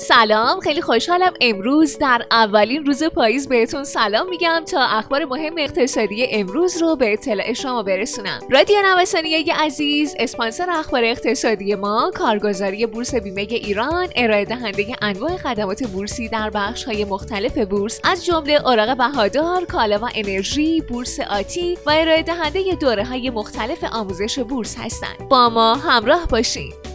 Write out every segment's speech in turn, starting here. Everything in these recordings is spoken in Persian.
سلام خیلی خوشحالم امروز در اولین روز پاییز بهتون سلام میگم تا اخبار مهم اقتصادی امروز رو به اطلاع شما برسونم. رادیو نوسانیه عزیز اسپانسر اخبار اقتصادی ما کارگزاری بورس بیمه ایران ارائه دهنده انواع خدمات بورسی در بخش های مختلف بورس از جمله اوراق بهادار کالا و انرژی بورس آتی و ارائه دهنده دوره های مختلف آموزش بورس هستند. با ما همراه باشید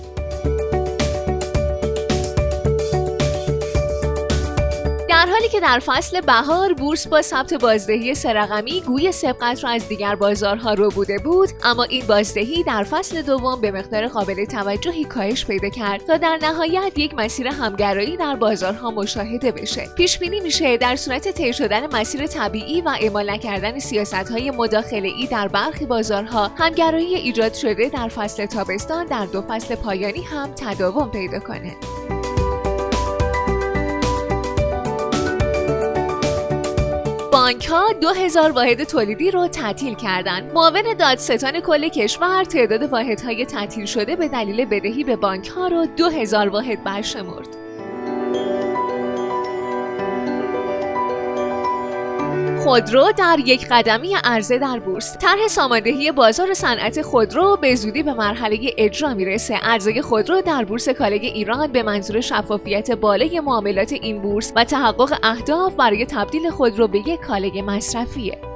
در حالی که در فصل بهار بورس با ثبت بازدهی سرقمی گوی سبقت را از دیگر بازارها رو بوده بود اما این بازدهی در فصل دوم به مقدار قابل توجهی کاهش پیدا کرد تا در نهایت یک مسیر همگرایی در بازارها مشاهده بشه. پیش بینی میشه در صورت طی شدن مسیر طبیعی و اعمال نکردن سیاست های مداخله ای در برخی بازارها همگرایی ایجاد شده در فصل تابستان در دو فصل پایانی هم تداوم پیدا کنه. بانک ها 2000 واحد تولیدی رو تعطیل کردند. معاون دادستان کل کشور تعداد واحدهای تعطیل شده به دلیل بدهی به بانک ها رو 2000 واحد برشمرد. خودرو در یک قدمی عرضه در بورس. طرح ساماندهی بازار صنعت خودرو به زودی به مرحله اجرا می‌رسه. عرضه خودرو در بورس کالای ایران به منظور شفافیت بالای معاملات این بورس و تحقق اهداف برای تبدیل خودرو به یک کالای مصرفیه.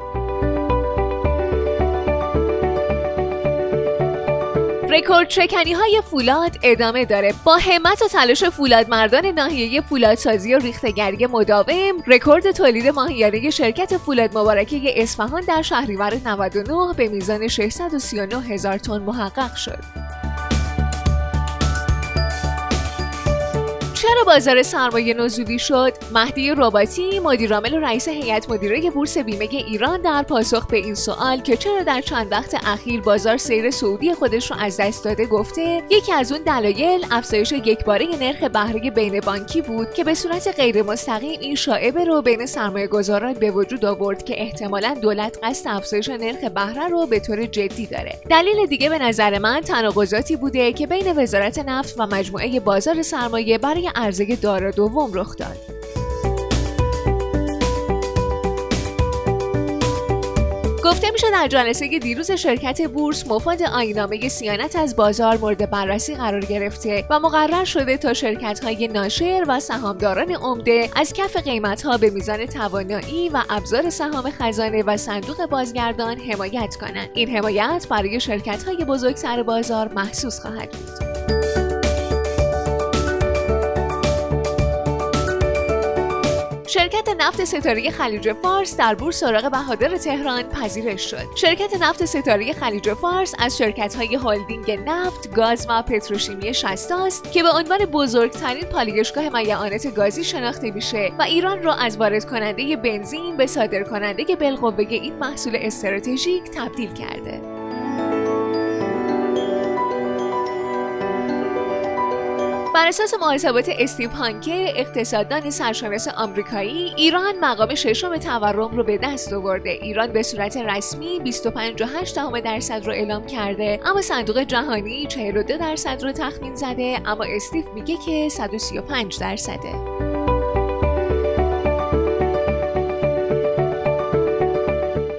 رکورد شکنی های فولاد ادامه داره. با همت و تلاش فولاد مردان ناحیه فولادسازی و ریختگری مداوم رکورد تولید ماهیانه شرکت فولاد مبارکه اصفهان در شهریور 99 به میزان 639 هزار تن محقق شد. چرا بازار سرمایه نزولی شد؟ مهدی رباتی مدیرعامل و رئیس هیئت مدیره بورس بیمه ایران در پاسخ به این سوال که چرا در چند وقت اخیر بازار سیر صعودی خودش رو از دست داده گفته یکی از اون دلایل افزایش یکباره نرخ بهره بین بانکی بود که به صورت غیر مستقیم این شائبه رو بین سرمایه گذاران به وجود آورد که احتمالا دولت قصد افزایش نرخ بهره رو به طور جدی داره. دلیل دیگه به نظر من تناقضاتی بوده که بین وزارت نفت و مجموعه بازار سرمایه برای عرضه دار دوم رخ داد. گفته میشه در جلسه دیروز شرکت بورس مفاد آینامه سیانت از بازار مورد بررسی قرار گرفته و مقرر شده تا شرکت های ناشر و سهامداران عمده از کف قیمت ها به میزان توانایی و ابزار سهام خزانه و صندوق بازگردان حمایت کنند این حمایت برای شرکت های بزرگ سر بازار محسوس خواهد بود شرکت نفت ستاره خلیج فارس در بورس اوراق بهادر تهران پذیرش شد. شرکت نفت ستاره خلیج فارس از شرکت های هلدینگ نفت، گاز و پتروشیمی شستاست که به عنوان بزرگترین پالایشگاه میعانت گازی شناخته میشه و ایران را از وارد کننده بنزین به صادر کننده بالقوه این محصول استراتژیک تبدیل کرده. بر اساس محاسبات استیو هانکه اقتصاددان سرشناس آمریکایی ایران مقام ششم تورم رو به دست آورده. ایران به صورت رسمی 25.8 درصد رو اعلام کرده. اما صندوق جهانی 42 درصد رو تخمین زده. اما استیو میگه که 135 درصده.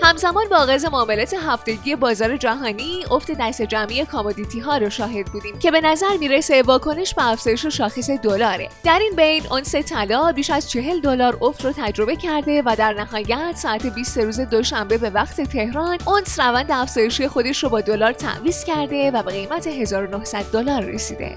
همزمان با آغاز معاملات هفتگی بازار جهانی افت دست جمعی کامودیتی ها رو شاهد بودیم که به نظر می‌رسه واکنش به افزایش شاخص دلاره. در این بین اونس طلا بیش از 40 دلار افت رو تجربه کرده و در نهایت ساعت 20 روز دوشنبه به وقت تهران اونس روند افزایشی خودش رو با دلار تعویض کرده و به قیمت 1900 دلار رسیده.